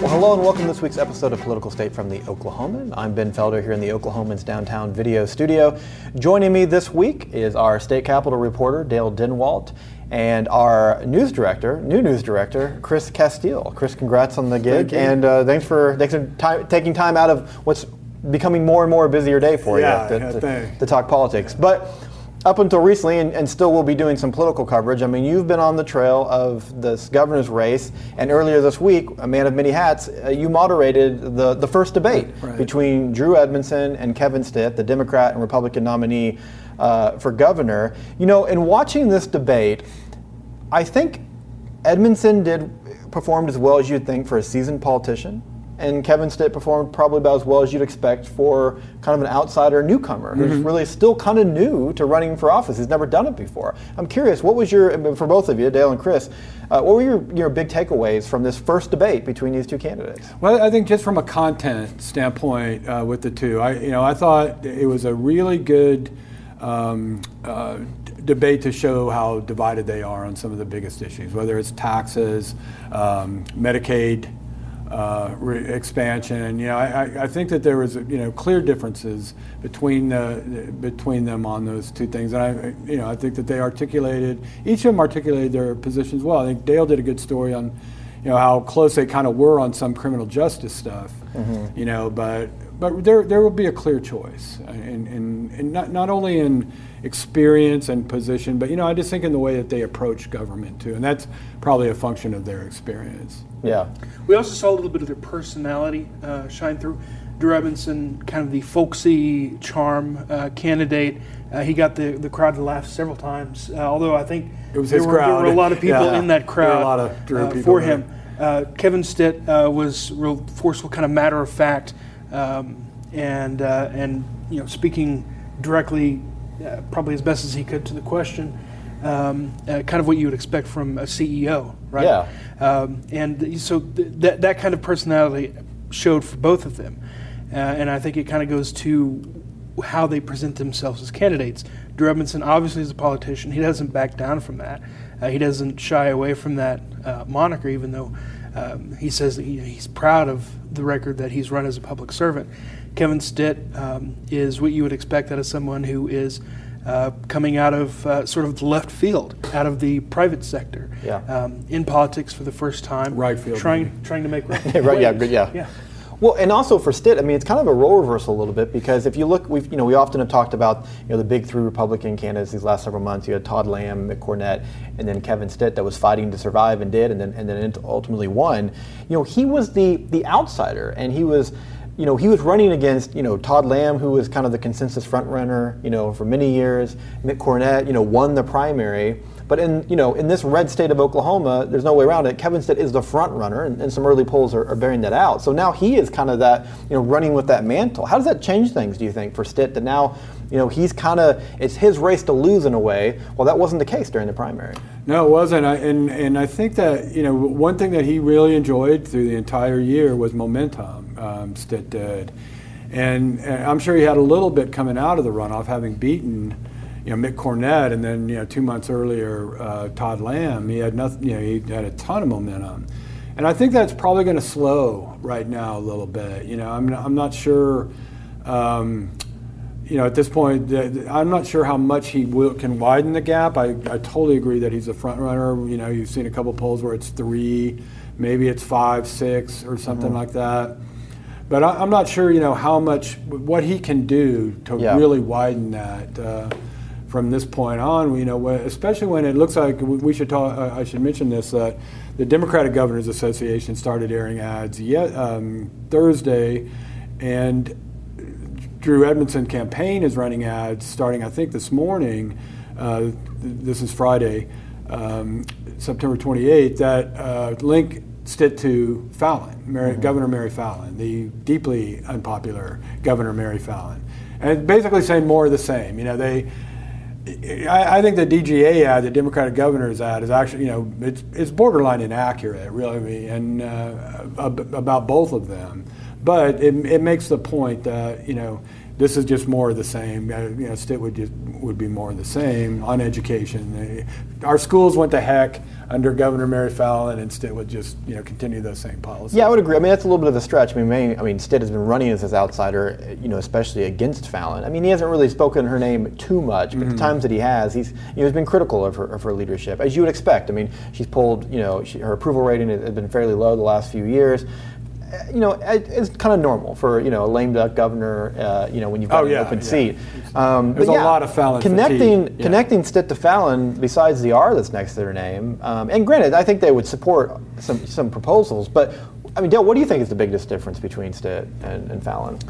Well, hello and welcome to this week's episode of Political State from the Oklahoman. I'm Ben Felder here in the Oklahoman's downtown video studio. Joining me this week is our state capitol reporter, Dale Denwalt, and our news director, new news director, Chris Casteel. Chris, congrats on the gig, and uh, thanks for, thanks for taking time out of what's becoming more and more a busier day for Yeah, you to, yeah, to- to talk politics. But up until recently, and, and still will be doing some political coverage. I mean, you've been on the trail of this governor's race, and earlier this week, a man of many hats, uh, you moderated the, the first debate Right. between Drew Edmondson and Kevin Stitt, the Democrat and Republican nominee uh, for governor. You know, in watching this debate, I think Edmondson did performed as well as you'd think for a seasoned politician, and Kevin Stitt performed probably about as well as you'd expect for kind of an outsider newcomer who's really still kind of new to running for office. He's never done it before. I'm curious, what was your for both of you, Dale and Chris? Uh, what were your, your big takeaways from this first debate between these two candidates? Well, I think just from a content standpoint uh, with the two, I you know I thought it was a really good um, uh, debate to show how divided they are on some of the biggest issues, whether it's taxes, um, Medicaid. Uh, re- expansion, you know, I, I- think that there was, you know, clear differences between the, between them on those two things, and I, you know, I think that they articulated, each of them articulated their positions well. I think Dale did a good story on, you know how close they kind of were on some criminal justice stuff, you know. But but there there will be a clear choice, and and, and not not only in experience and position, but you know I just think in the way that they approach government too, and that's probably a function of their experience. Yeah. We also saw a little bit of their personality uh, shine through. Drew Edmondson, kind of the folksy charm uh, candidate. Uh, he got the, the crowd to laugh several times. Uh, although I think It was there, his were, there were a lot of people Yeah. in that There were a crowd lot of Drew uh, people for there. him. Uh, Kevin Stitt uh, was real forceful, kind of matter of fact, um, and uh, and you know speaking directly, uh, probably as best as he could to the question. Um, uh, kind of what you would expect from a CEO, right? Yeah. Um, and so th- that that kind of personality showed for both of them, uh, and I think it kind of goes to how they present themselves as candidates. Drew Edmondson obviously is a politician. He doesn't back down from that. Uh, he doesn't shy away from that uh, moniker, even though um, he says that he, he's proud of the record that he's run as a public servant. Kevin Stitt um, is what you would expect out of someone who is uh, coming out of uh, sort of the left field, out of the private sector, Yeah. um, in politics for the first time, Right field, trying maybe. trying to make right, yeah, good, yeah. yeah. Well, and also for Stitt, I mean, it's kind of a role reversal a little bit because if you look, we've you know we often have talked about you know the big three Republican candidates these last several months. You had Todd Lamb, Mick Cornett, and then Kevin Stitt that was fighting to survive and did, and then and then ultimately won. You know, he was the the outsider, and he was. You know, he was running against, you know, Todd Lamb, who was kind of the consensus front runner, you know, for many years. Mick Cornett, you know, won the primary. But in you know in this red state of Oklahoma, there's no way around it. Kevin Stitt is the front runner, and, and some early polls are, are bearing that out. So now he is kind of that you know running with that mantle. How does that change things? Do you think for Stitt that now you know he's kind of it's his race to lose in a way? Well, that wasn't the case during the primary. No, it wasn't. I, and and I think that you know one thing that he really enjoyed through the entire year was momentum. Um, Stitt did, and, and I'm sure he had a little bit coming out of the runoff, having beaten you know Mick Cornett, and then you know two months earlier uh, Todd Lamb. He had nothing. You know he had a ton of momentum, and I think that's probably going to slow right now a little bit. You know I'm I'm not sure. Um, you know, at this point, I'm not sure how much he will, can widen the gap. I, I totally agree that he's a front runner. You know, you've seen a couple polls where it's three, maybe it's five, six, or something like that. But I, I'm not sure, you know, how much what he can do to Yeah. really widen that uh, from this point on. You know, especially when it looks like we should talk. Uh, I should mention this that the Democratic Governors Association started airing ads yet um, Thursday, and Drew Edmondson campaign is running ads starting, I think, this morning. Uh, th- this is Friday, um, September 28th. That uh, link Stitt to Fallin, Mary, Governor Mary Fallin, the deeply unpopular Governor Mary Fallin, and basically saying more of the same. You know, they. I, I think the DGA ad, the Democratic governor's ad, is actually, you know, it's, it's borderline inaccurate, really, and uh, ab- about both of them. But it, it makes the point that, you know, this is just more of the same. Uh, you know, Stitt would just would be more of the same on education. Our schools went to heck under Governor Mary Fallin, and Stitt would just you know continue those same policies. Yeah, I would agree. I mean, that's a little bit of a stretch. I mean, I mean, Stitt has been running as this outsider, you know, especially against Fallin. I mean, he hasn't really spoken her name too much, but mm-hmm. the times that he has, he's you know, he's been critical of her of her leadership, as you would expect. I mean, she's pulled, you know, she, her approval rating has been fairly low the last few years you know, it's kind of normal for you know a lame duck governor. Uh, you know, when you've got oh, yeah, an open yeah. seat. Um, There's a yeah, lot of Fallin connecting fatigue. connecting Stitt to Fallin. Besides the R that's next to their name, um, and granted, I think they would support some some proposals. But I mean, Dale, what do you think is the biggest difference between Stitt and, and Fallin?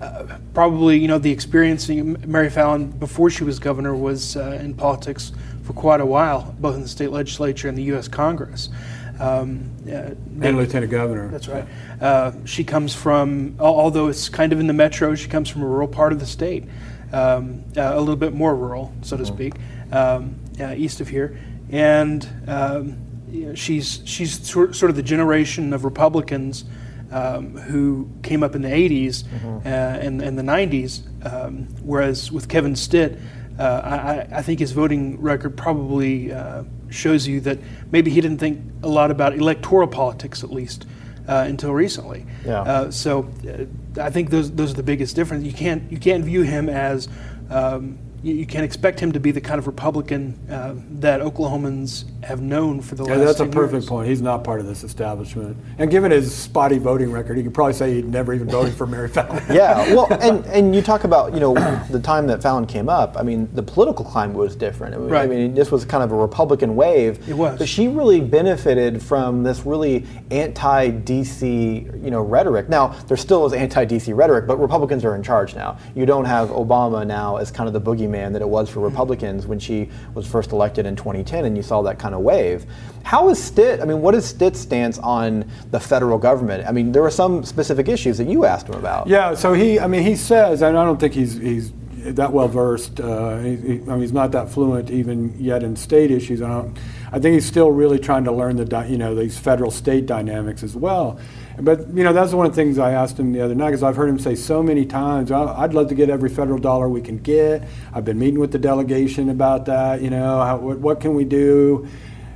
Uh, probably, you know, the experience. Mary Fallin before she was governor was uh, in politics for quite a while, both in the state legislature and the U.S. Congress. Um, uh, and lieutenant governor. That's right. Uh, she comes from, although it's kind of in the metro, she comes from a rural part of the state, um, uh, a little bit more rural, so to mm-hmm. speak, um, uh, east of here, and um, you know, she's she's sort, sort of the generation of Republicans. Um, who came up in the 80s mm-hmm. Uh, and, and the 90s, um, whereas with Kevin Stitt, uh, I, I, think his voting record probably uh, shows you that maybe he didn't think a lot about electoral politics, at least. Uh, until recently, yeah. Uh, so uh, I think those those are the biggest difference. You can't you can't view him as um, you, you can expect him to be the kind of Republican uh, that Oklahomans have known for the last yeah, last. That's a perfect years. point. He's not part of this establishment, and given his spotty voting record, you could probably say he'd never even voted for Mary Fallin. yeah, well, and and you talk about you know the time that Fallin came up. I mean, the political climate was different. I mean, right. I mean, this was kind of a Republican wave. It was. But she really benefited from this really anti-DC you know rhetoric. Now there still is anti-DC rhetoric, but Republicans are in charge now. You don't have Obama now as kind of the boogie boogeyman that it was for Republicans when she was first elected in 2010, and you saw that kind of wave. How is Stitt? I mean, what is Stitt's stance on the federal government? I mean, there were some specific issues that you asked him about. Yeah, so he, I mean, he says, and I don't think he's he's that well versed. Uh, he, he, I mean, he's not that fluent even yet in state issues. I don't. I think he's still really trying to learn the you know these federal state dynamics as well. But you know that's one of the things I asked him the other night because I've heard him say so many times, "I'd love to get every federal dollar we can get." I've been meeting with the delegation about that. You know, how, what, what can we do?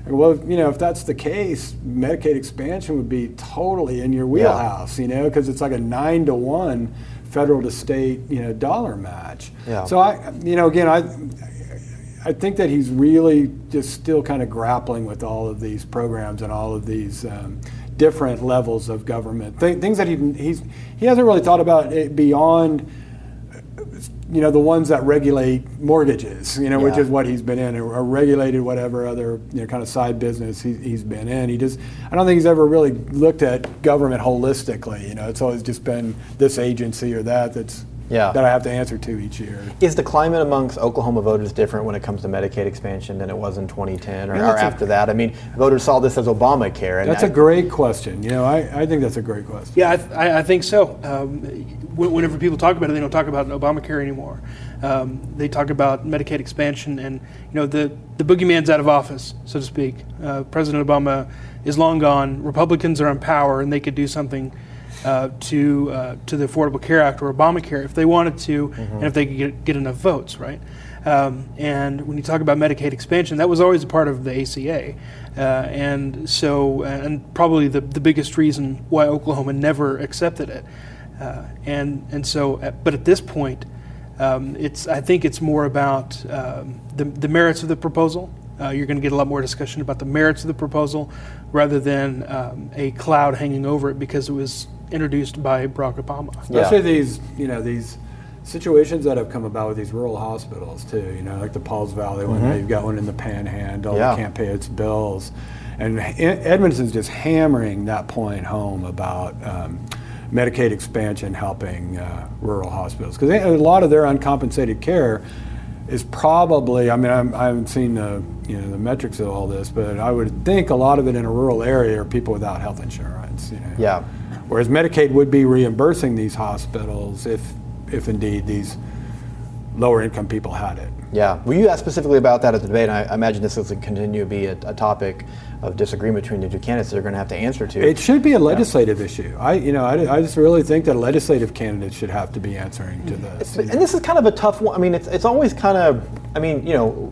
Well, you know, if that's the case, Medicaid expansion would be totally in your wheelhouse. Yeah. You know, because it's like a nine to one federal to state, you know, dollar match. Yeah. So I, you know, again, I, I think that he's really just still kind of grappling with all of these programs and all of these. Um, different levels of government. Th- things that he he's he hasn't really thought about it beyond you know the ones that regulate mortgages, you know, yeah. which is what he's been in, or, regulated whatever other you know kind of side business he, he's been in. He just I don't think he's ever really looked at government holistically. You know, it's always just been this agency or that that's yeah. that I have to answer to each year. Is the climate amongst Oklahoma voters different when it comes to Medicaid expansion than it was in 2010 or, yeah, or after a, that? I mean, voters saw this as Obamacare. And that's I, a great question. You know, I, I think that's a great question. Yeah, I, I think so. Um, whenever people talk about it, they don't talk about Obamacare anymore. Um, they talk about Medicaid expansion, and you know the the boogeyman's out of office, so to speak. Uh, President Obama is long gone. Republicans are in power, and they could do something uh, to uh, to the Affordable Care Act or Obamacare if they wanted to, mm-hmm. and if they could get, get enough votes, right? Um, and when you talk about Medicaid expansion, that was always a part of the ACA, uh, and so and probably the the biggest reason why Oklahoma never accepted it, uh, and and so uh, but at this point. Um, it's. I think it's more about um, the, the merits of the proposal. Uh, you're going to get a lot more discussion about the merits of the proposal rather than um, a cloud hanging over it because it was introduced by Barack Obama. Especially yeah. these, you know, these situations that have come about with these rural hospitals too. You know, like the Pauls Valley one. Mm-hmm. You've got one in the Panhandle. Yeah. can't pay its bills, and Edmondson's just hammering that point home about. Um, Medicaid expansion helping uh, rural hospitals because a lot of their uncompensated care is probably. I mean, I'm, I have not seen the you know the metrics of all this, but I would think a lot of it in a rural area are people without health insurance. You know? Yeah. Whereas Medicaid would be reimbursing these hospitals if, if indeed these lower income people had it. Yeah. Well, you asked specifically about that at the debate, and I imagine this will continue to be a, a topic of disagreement between the two candidates they're going to have to answer to. It should be a legislative yeah. issue. I, you know, I, I, just really think that a legislative candidates should have to be answering to this. And this is kind of a tough one. I mean, it's, it's always kind of, I mean, you know,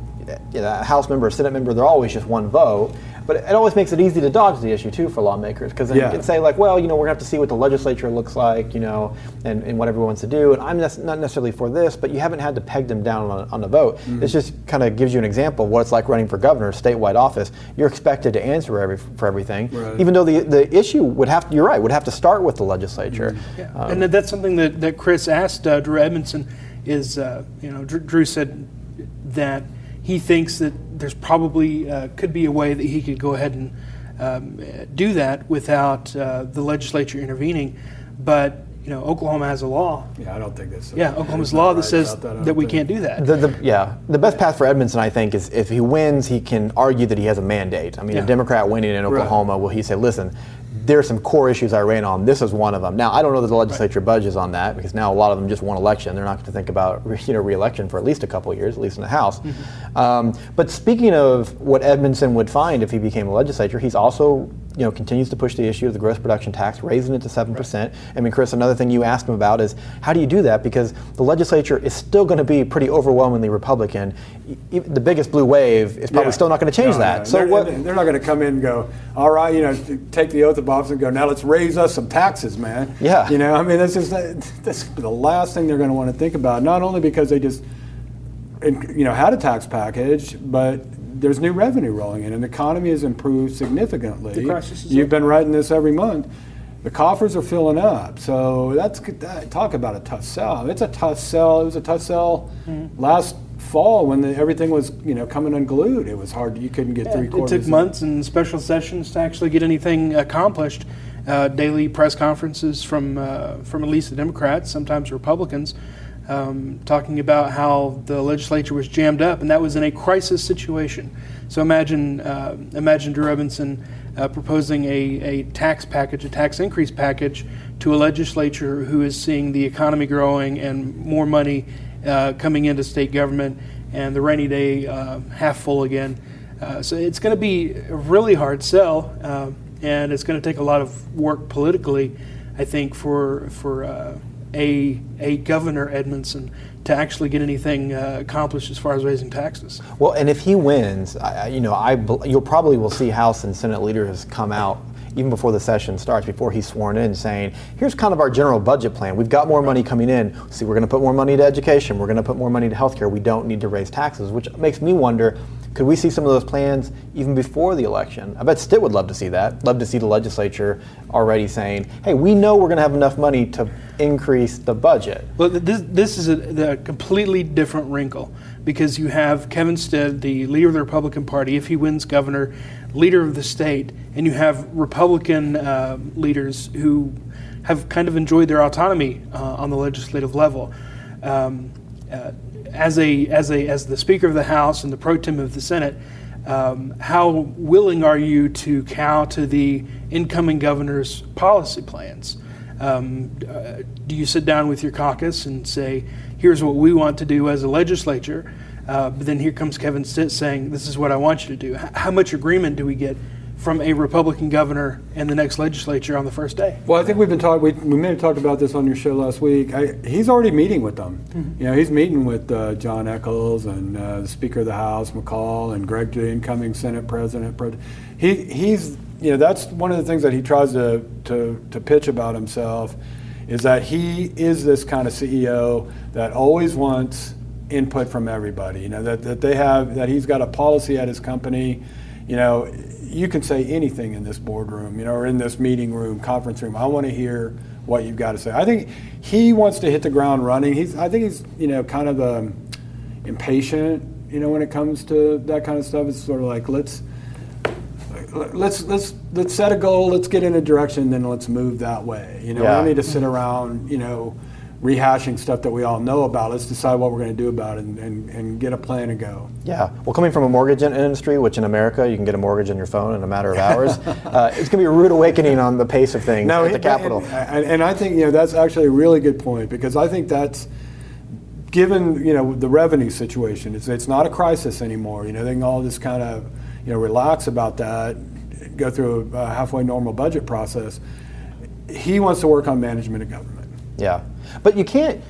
you know, a House member, a Senate member, they're always just one vote. But it always makes it easy to dodge the issue too for lawmakers because then yeah. you can say like, well, you know, we're gonna have to see what the legislature looks like, you know, and, and what everyone wants to do. And I'm not necessarily for this, but you haven't had to peg them down on, on the vote. Mm-hmm. It just kind of gives you an example of what it's like running for governor, statewide office. You're expected to answer every, for everything, right. even though the the issue would have to, you're right, would have to start with the legislature. Mm-hmm. Yeah. Um, and that's something that, that Chris asked uh, Drew Edmondson. Is uh, you know Drew, Drew said that he thinks that there's probably uh, could be a way that he could go ahead and um, do that without uh, the legislature intervening. But you know, Oklahoma has a law. Yeah, I don't think that's. Yeah, Oklahoma's law that says that, that we can't do that. The, the, yeah, the best path for Edmondson, I think, is if he wins, he can argue that he has a mandate. I mean, yeah. a Democrat winning in Oklahoma, right. will he say, "Listen, there are some core issues I ran on. This is one of them. Now, I don't know that the legislature right. budges on that because now a lot of them just won election. They're not going to think about you know reelection for at least a couple years, at least in the House. Mm-hmm. Um, but speaking of what Edmondson would find if he became a legislator, he's also you know, continues to push the issue of the gross production tax, raising it to 7%. Right. I mean, Chris, another thing you asked him about is how do you do that? Because the legislature is still going to be pretty overwhelmingly Republican. The biggest blue wave is probably yeah. still not going to change no, that. No. So they're, what, they're not going to come in and go, all right, you know, take the oath of office and go, now let's raise us some taxes, man. Yeah. You know, I mean, this is that's the last thing they're going to want to think about, not only because they just, you know, had a tax package, but there's new revenue rolling in, and the economy has improved significantly. You've been writing this every month. The coffers are filling up, so that's that, talk about a tough sell. It's a tough sell. It was a tough sell mm-hmm. last fall when the, everything was you know coming unglued. It was hard. You couldn't get yeah, three quarters. It took months and special sessions to actually get anything accomplished. Uh, daily press conferences from uh, from at least the Democrats, sometimes Republicans, um, talking about how the legislature was jammed up, and that was in a crisis situation. So imagine, uh, imagine Drew Edmondson uh, proposing a, a tax package, a tax increase package, to a legislature who is seeing the economy growing and more money uh, coming into state government, and the rainy day uh, half full again. Uh, so it's going to be a really hard sell, uh, and it's going to take a lot of work politically, I think, for for a, a governor Edmondson to actually get anything uh, accomplished as far as raising taxes. Well, and if he wins, I, you know, I you'll probably will see House and Senate leaders come out even before the session starts, before he's sworn in, saying, "Here's kind of our general budget plan. We've got more money coming in. See, we're going to put more money to education. We're going to put more money to healthcare. We don't need to raise taxes," which makes me wonder could we see some of those plans even before the election? I bet Stitt would love to see that. Love to see the legislature already saying, hey, we know we're going to have enough money to increase the budget. Well, this, this is a, a completely different wrinkle because you have Kevin Stitt, the leader of the Republican Party, if he wins governor, leader of the state, and you have Republican uh, leaders who have kind of enjoyed their autonomy uh, on the legislative level. Um, uh, as a as a as the Speaker of the House and the pro tem of the Senate, um, how willing are you to cow to the incoming governor's policy plans? Um, uh, do you sit down with your caucus and say, "Here's what we want to do as a legislature," uh, but then here comes Kevin Stitt saying, "This is what I want you to do." H- how much agreement do we get from a Republican governor and the next legislature on the first day. Well, I think we've been talking. We, we may have talked about this on your show last week. I, he's already meeting with them. Mm-hmm. You know, he's meeting with uh, John Echols and uh, the Speaker of the House, McCall, and Greg, the incoming Senate President. He he's you know that's one of the things that he tries to to to pitch about himself is that he is this kind of CEO that always wants input from everybody. You know that that they have that he's got a policy at his company. You know you can say anything in this boardroom, you know, or in this meeting room, conference room. I want to hear what you've got to say. I think he wants to hit the ground running. He's, I think he's, you know, kind of um, impatient, you know, when it comes to that kind of stuff. It's sort of like let's let's let's let's set a goal, let's get in a direction, then let's move that way. You know, yeah. we don't need to sit around, you know rehashing stuff that we all know about. Let's decide what we're going to do about it and, and, and get a plan to go. Yeah. Well, coming from a mortgage industry, which in America you can get a mortgage on your phone in a matter of hours, uh, it's going to be a rude awakening on the pace of things no, at the Capitol. And, and, I think you know that's actually a really good point because I think that's given you know the revenue situation, it's it's not a crisis anymore. You know, they can all just kind of you know relax about that, go through a halfway normal budget process. He wants to work on management of government. Yeah, but you can't.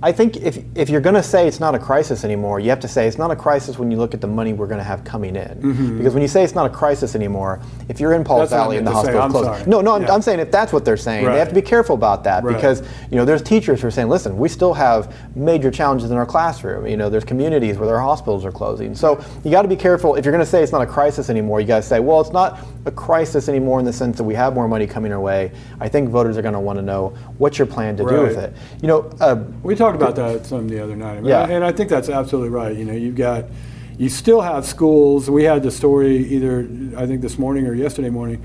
I think if, if you're going to say it's not a crisis anymore, you have to say it's not a crisis when you look at the money we're going to have coming in. Mm-hmm. Because when you say it's not a crisis anymore, if you're in Pauls Valley and the hospital is closed, no, no, I'm, yeah. I'm, saying if that's what they're saying, right. they have to be careful about that right. because you know there's teachers who are saying, listen, we still have major challenges in our classroom. You know, there's communities where their hospitals are closing, so you got to be careful. If you're going to say it's not a crisis anymore, you got to say, well, it's not a crisis anymore in the sense that we have more money coming our way. I think voters are going to want to know what's your plan to right. do with it. You know, uh, we talked about that some the other night. Yeah. and I think that's absolutely right. You know, you've got, you still have schools. We had the story either I think this morning or yesterday morning,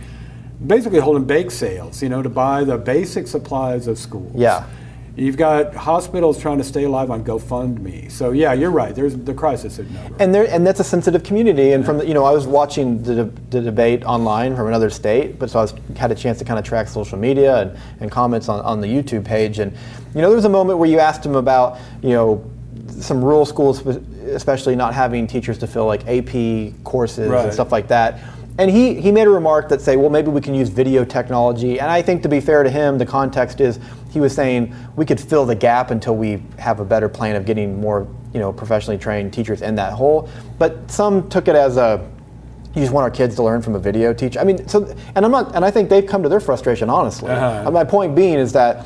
basically holding bake sales. You know, to buy the basic supplies of schools. Yeah. You've got hospitals trying to stay alive on GoFundMe. So yeah, you're right. There's the crisis is over. And there, and that's a sensitive community. And yeah. from the, you know, I was watching the, the debate online from another state, but so I was, had a chance to kind of track social media and, and comments on, on the YouTube page. And you know, there was a moment where you asked him about you know some rural schools, especially not having teachers to fill like AP courses right. and stuff like that and he, he made a remark that say, well, maybe we can use video technology. And I think to be fair to him, the context is he was saying we could fill the gap until we have a better plan of getting more, you know, professionally trained teachers in that hole. But some took it as a you just want our kids to learn from a video teacher. I mean, so and I'm not, and I think they've come to their frustration honestly. Uh-huh. My point being is that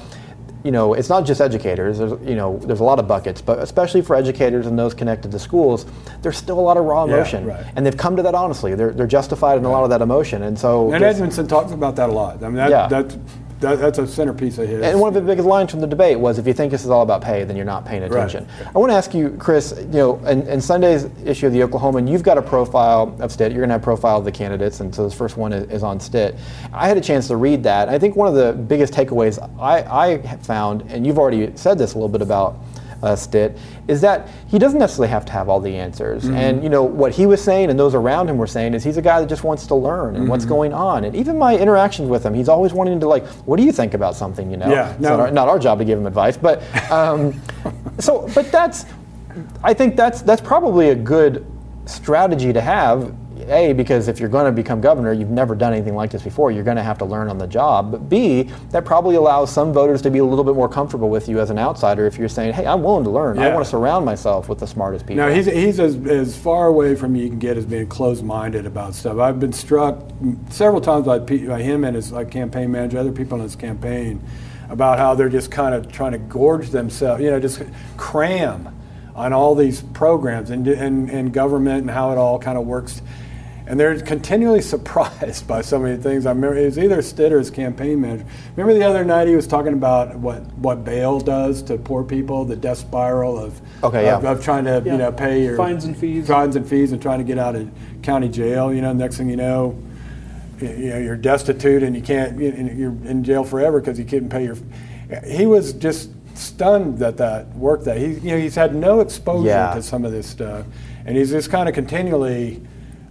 you know, it's not just educators. There's, you know, there's a lot of buckets, but especially for educators and those connected to schools, there's still a lot of raw emotion, yeah, right. and they've come to that honestly. They're, they're justified in right. a lot of that emotion, and so. And Edmondson talks about that a lot. I mean, that, yeah. that's that, that's a centerpiece of his. And one of the biggest lines from the debate was, "If you think this is all about pay, then you're not paying attention." Right. I want to ask you, Chris. You know, in, in, Sunday's issue of the Oklahoman, you've got a profile of Stitt. You're going to have a profile of the candidates, and so this first one is, is on Stitt. I had a chance to read that. I think one of the biggest takeaways I, I found, and you've already said this a little bit about uh, Stitt, is that he doesn't necessarily have to have all the answers. Mm-hmm. And you know what he was saying, and those around him were saying, is he's a guy that just wants to learn and mm-hmm. what's going on. And even my interactions with him, he's always wanting to like, what do you think about something? You know, yeah, no. not, our, not our job to give him advice, but um, so, but that's, I think that's that's probably a good strategy to have a, because if you're going to become governor, you've never done anything like this before, you're going to have to learn on the job. But B, that probably allows some voters to be a little bit more comfortable with you as an outsider if you're saying, hey, I'm willing to learn. Yeah. I want to surround myself with the smartest people. Now, he's, he's as, as far away from you can get as being closed minded about stuff. I've been struck several times by, by him and his like, campaign manager, other people in his campaign, about how they're just kind of trying to gorge themselves, you know, just cram on all these programs and, and, and government and how it all kind of works and they're continually surprised by so many things. I remember it was either Stitt or his campaign manager. Remember the other night he was talking about what, what bail does to poor people, the death spiral of okay, of, yeah. of trying to yeah. you know pay your fines and fees, fines and fees, and trying to get out of county jail. You know, next thing you know, you know you're destitute and you can't you're in jail forever because you couldn't pay your. He was just stunned that that worked. That he you know he's had no exposure yeah. to some of this stuff, and he's just kind of continually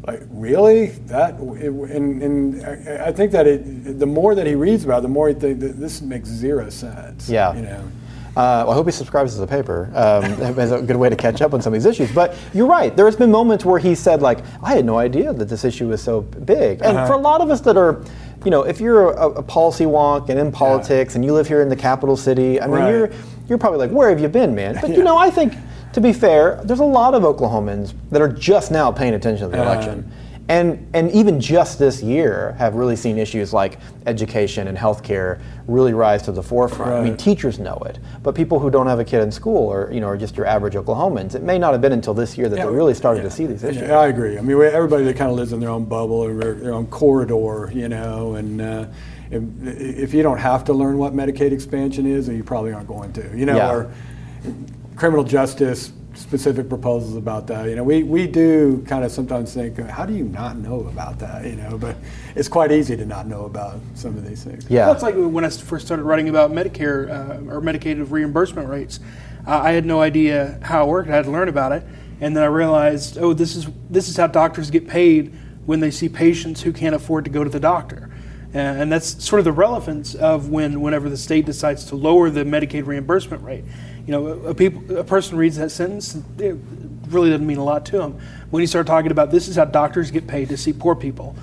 like really that and, and I think that it, the more that he reads about it, the more he thinks that this makes zero sense. Yeah. You know. Uh, well, I hope he subscribes to the paper um, as a good way to catch up on some of these issues. But you're right. There's been moments where he said, like, I had no idea that this issue was so big. And uh-huh. for a lot of us that are, you know, if you're a, a policy wonk and in politics yeah. and you live here in the capital city, I mean, right. you're you're probably like, where have you been, man? But yeah. you know, I think to be fair, there's a lot of Oklahomans that are just now paying attention to the election. And, and even just this year have really seen issues like education and healthcare really rise to the forefront. Right. I mean, teachers know it, but people who don't have a kid in school or you know are just your average Oklahomans, it may not have been until this year that yeah, they really started yeah, to see these issues. Yeah, I agree. I mean, everybody that kind of lives in their own bubble or their own corridor, you know, and. Uh, if, if, you don't have to learn what Medicaid expansion is, then you probably aren't going to. You know, or criminal justice specific proposals about that. You know, we, we do kind of sometimes think, how do you not know about that? You know, but it's quite easy to not know about some of these things. Yeah, well, it's like when I first started writing about Medicare uh, or Medicaid reimbursement rates. Uh, I had no idea how it worked. I had to learn about it, and then I realized, oh, this is this is how doctors get paid when they see patients who can't afford to go to the doctor. Uh, and that's sort of the relevance of when whenever the state decides to lower the Medicaid reimbursement rate you know, a, people, a person reads that sentence, it really doesn't mean a lot to them. When you start talking about this is how doctors get paid to see poor people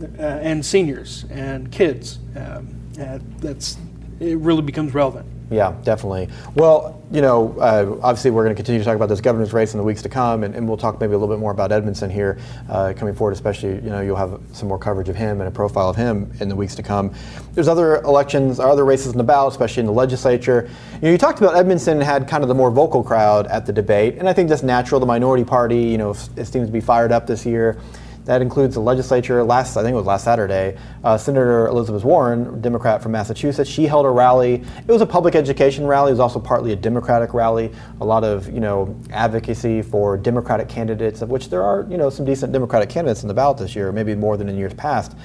uh, and seniors and kids, um, uh, that's it really becomes relevant. Yeah, definitely. Well, you know, uh, obviously we're going to continue to talk about this governor's race in the weeks to come, and, and we'll talk maybe a little bit more about Edmondson here uh, coming forward. Especially, you know, you'll have some more coverage of him and a profile of him in the weeks to come. There's other elections, other races in the ballot, especially in the legislature. You know, you talked about Edmondson had kind of the more vocal crowd at the debate, and I think that's natural. The minority party, you know, it seems to be fired up this year. That includes the legislature. Last, I think it was last Saturday, uh, Senator Elizabeth Warren, Democrat from Massachusetts, she held a rally. It was a public education rally. It was also partly a Democratic rally. A lot of you know advocacy for Democratic candidates, of which there are you know some decent Democratic candidates in the ballot this year, maybe more than in years past.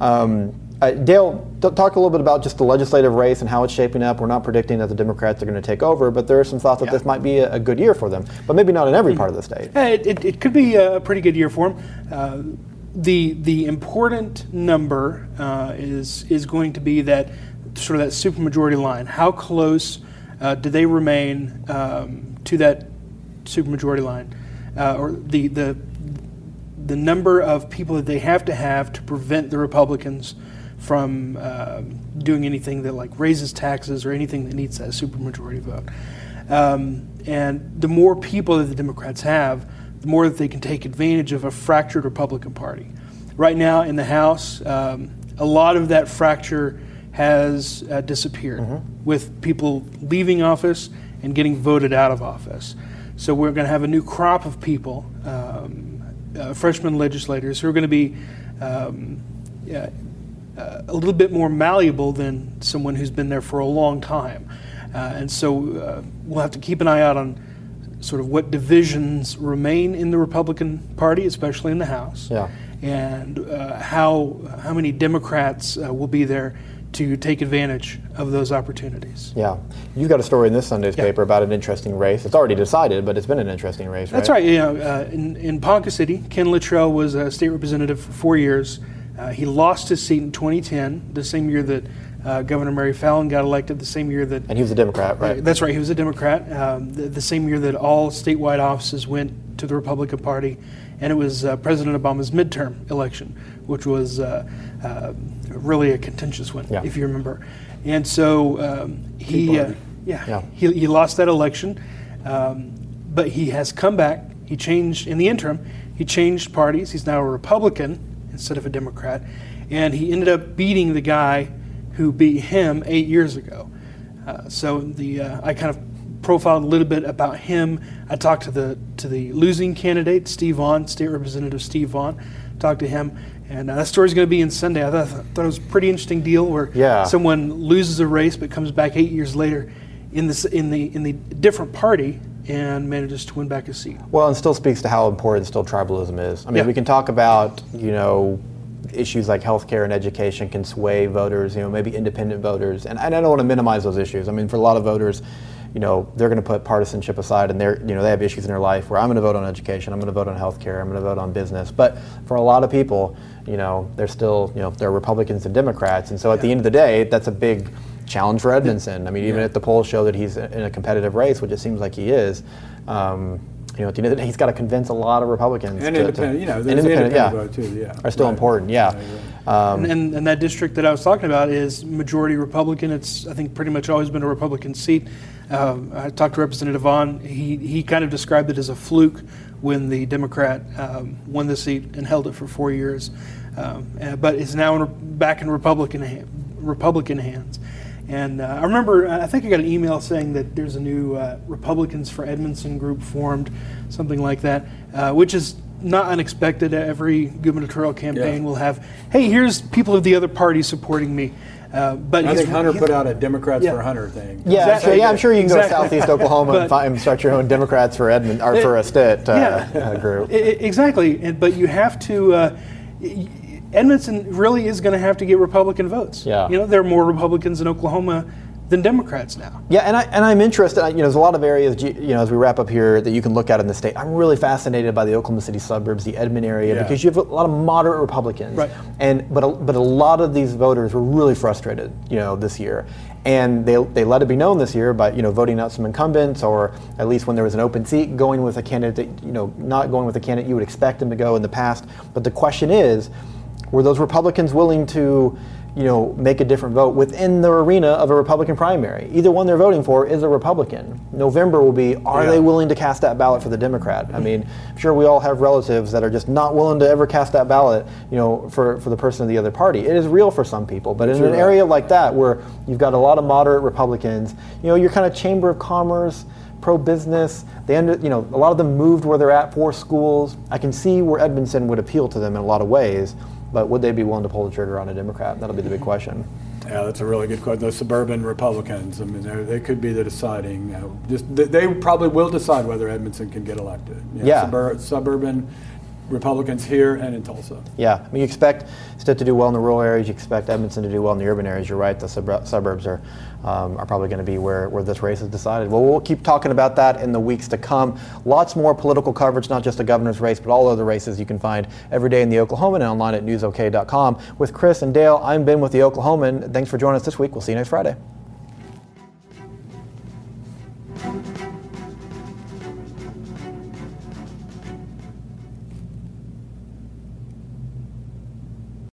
Um, uh, Dale, talk a little bit about just the legislative race and how it's shaping up. We're not predicting that the Democrats are going to take over, but there are some thoughts that yeah. this might be a, a, good year for them, but maybe not in every part of the state. It, it, it, could be a pretty good year for them. Uh, the the important number uh, is is going to be that sort of that supermajority line. How close uh, do they remain um, to that supermajority line, uh, or the the the number of people that they have to have to prevent the Republicans from uh, doing anything that like raises taxes or anything that needs that supermajority vote. Um, and the more people that the Democrats have, the more that they can take advantage of a fractured Republican Party. Right now in the House, um, a lot of that fracture has uh, disappeared mm-hmm. with people leaving office and getting voted out of office. So we're going to have a new crop of people, um, uh, freshman legislators, who are going to be um, uh, a little bit more malleable than someone who's been there for a long time. Uh, and so uh, we'll have to keep an eye out on sort of what divisions remain in the Republican Party, especially in the House, yeah. and uh, how how many Democrats uh, will be there to take advantage of those opportunities. Yeah, you've got a story in this Sunday's yeah. paper about an interesting race. It's already decided, but it's been an interesting race. That's right. right. You know, uh, in in Ponca City, Ken Luttrell was a state representative for four years. Uh, he lost his seat in 2010, the same year that uh, Governor Mary Fallin got elected, the same year that. And he was a Democrat, right? Uh, that's right, he was a Democrat. Um, the, the, same year that all statewide offices went to the Republican Party. And it was uh, President Obama's midterm election, which was uh, uh, really a contentious one, yeah. if you remember. And so um, he, yeah, yeah, He, he lost that election, um, but he has come back. He changed, in the interim, he changed parties. He's now a Republican instead of a Democrat. And he ended up beating the guy who beat him eight years ago. Uh, so the uh, I kind of profiled a little bit about him. I talked to the to the losing candidate, Steve Vaughan, State Representative Steve Vaughan. Talked to him, and uh, that story's going to be in Sunday. I thought, thought, it was a pretty interesting deal where yeah. someone loses a race but comes back eight years later in this in the in the different party and manages to win back his seat. Well, and still speaks to how important still tribalism is. I mean, yeah. we can talk about, you know, issues like healthcare and education can sway voters, you know, maybe independent voters. And, and I don't want to minimize those issues. I mean, for a lot of voters, you know, they're going to put partisanship aside and they're, you know, they have issues in their life where I'm going to vote on education, I'm going to vote on healthcare, I'm going to vote on business. But for a lot of people, you know, they're still, you know, they're Republicans and Democrats. And so at yeah. the end of the day, that's a big challenge for Edmondson. I mean, even yeah. if the polls show that he's in a competitive race, which it seems like he is, um, you know, at the end of the day, he's got to convince a lot of Republicans. And to, independent, to, you know, independent, independent yeah, vote too, yeah, are still right. important, yeah. Um, and, and, and, that district that I was talking about is majority Republican. It's I think pretty much always been a Republican seat. Um, I talked to Representative Vaughan. He he kind of described it as a fluke when the Democrat um, won the seat and held it for four years, um, but is now in, back in Republican Republican hands. And uh, I remember, I think I got an email saying that there's a new uh, Republicans for Edmondson group formed, something like that, uh, which is not unexpected. Every gubernatorial campaign yeah. will have, hey, here's people of the other party supporting me. Uh, but I think Hunter put out a Democrats yeah. for Hunter thing. Yeah, exactly. yeah, I'm sure you can exactly. go to Southeast Oklahoma but, and, find, and, start your own Democrats for Edmond or it, for a Stitt uh, yeah, uh, group. It, exactly, but you have to Edmondson really is going to have to get Republican votes. Yeah. You know, there are more Republicans in Oklahoma than Democrats now. Yeah, and I and I'm interested. You know, there's a lot of areas. You know, as we wrap up here, that you can look at in the state. I'm really fascinated by the Oklahoma City suburbs, the Edmond area, Yeah. because you have a lot of moderate Republicans. Right. And but a, but a lot of these voters were really frustrated. You know, this year, and they they let it be known this year by you know voting out some incumbents, or at least when there was an open seat, going with a candidate. that, You know, not going with a candidate you would expect them to go in the past. But the question is, were those Republicans willing to, you know, make a different vote within the arena of a Republican primary? Either one they're voting for is a Republican. November will be, are Yeah. they willing to cast that ballot for the Democrat? I mean, I'm sure we all have relatives that are just not willing to ever cast that ballot, you know, for, for the person of the other party. It is real for some people, but in an area like that where you've got a lot of moderate Republicans, you know, your kind of chamber of commerce, pro-business. They ended, you know, a lot of them moved where they're at for schools. I can see where Edmondson would appeal to them in a lot of ways, but would they be willing to pull the trigger on a Democrat? That'll be the big question. Yeah, that's a really good question. The suburban Republicans, I mean, they could be the deciding. Uh, just they, they probably will decide whether Edmondson can get elected. You know, Yeah. subur- suburban Republicans here and in Tulsa. Yeah, I mean, you expect Stitt to do well in the rural areas. You expect Edmondson to do well in the urban areas. You're right. The subur- suburbs are um, are probably going to be where, where this race is decided. Well, we'll keep talking about that in the weeks to come. Lots more political coverage, not just the governor's race, but all other races you can find every day in the Oklahoman and online at newsok.com. With Chris and Dale, I'm Ben with the Oklahoman. Thanks for joining us this week. We'll see you next Friday.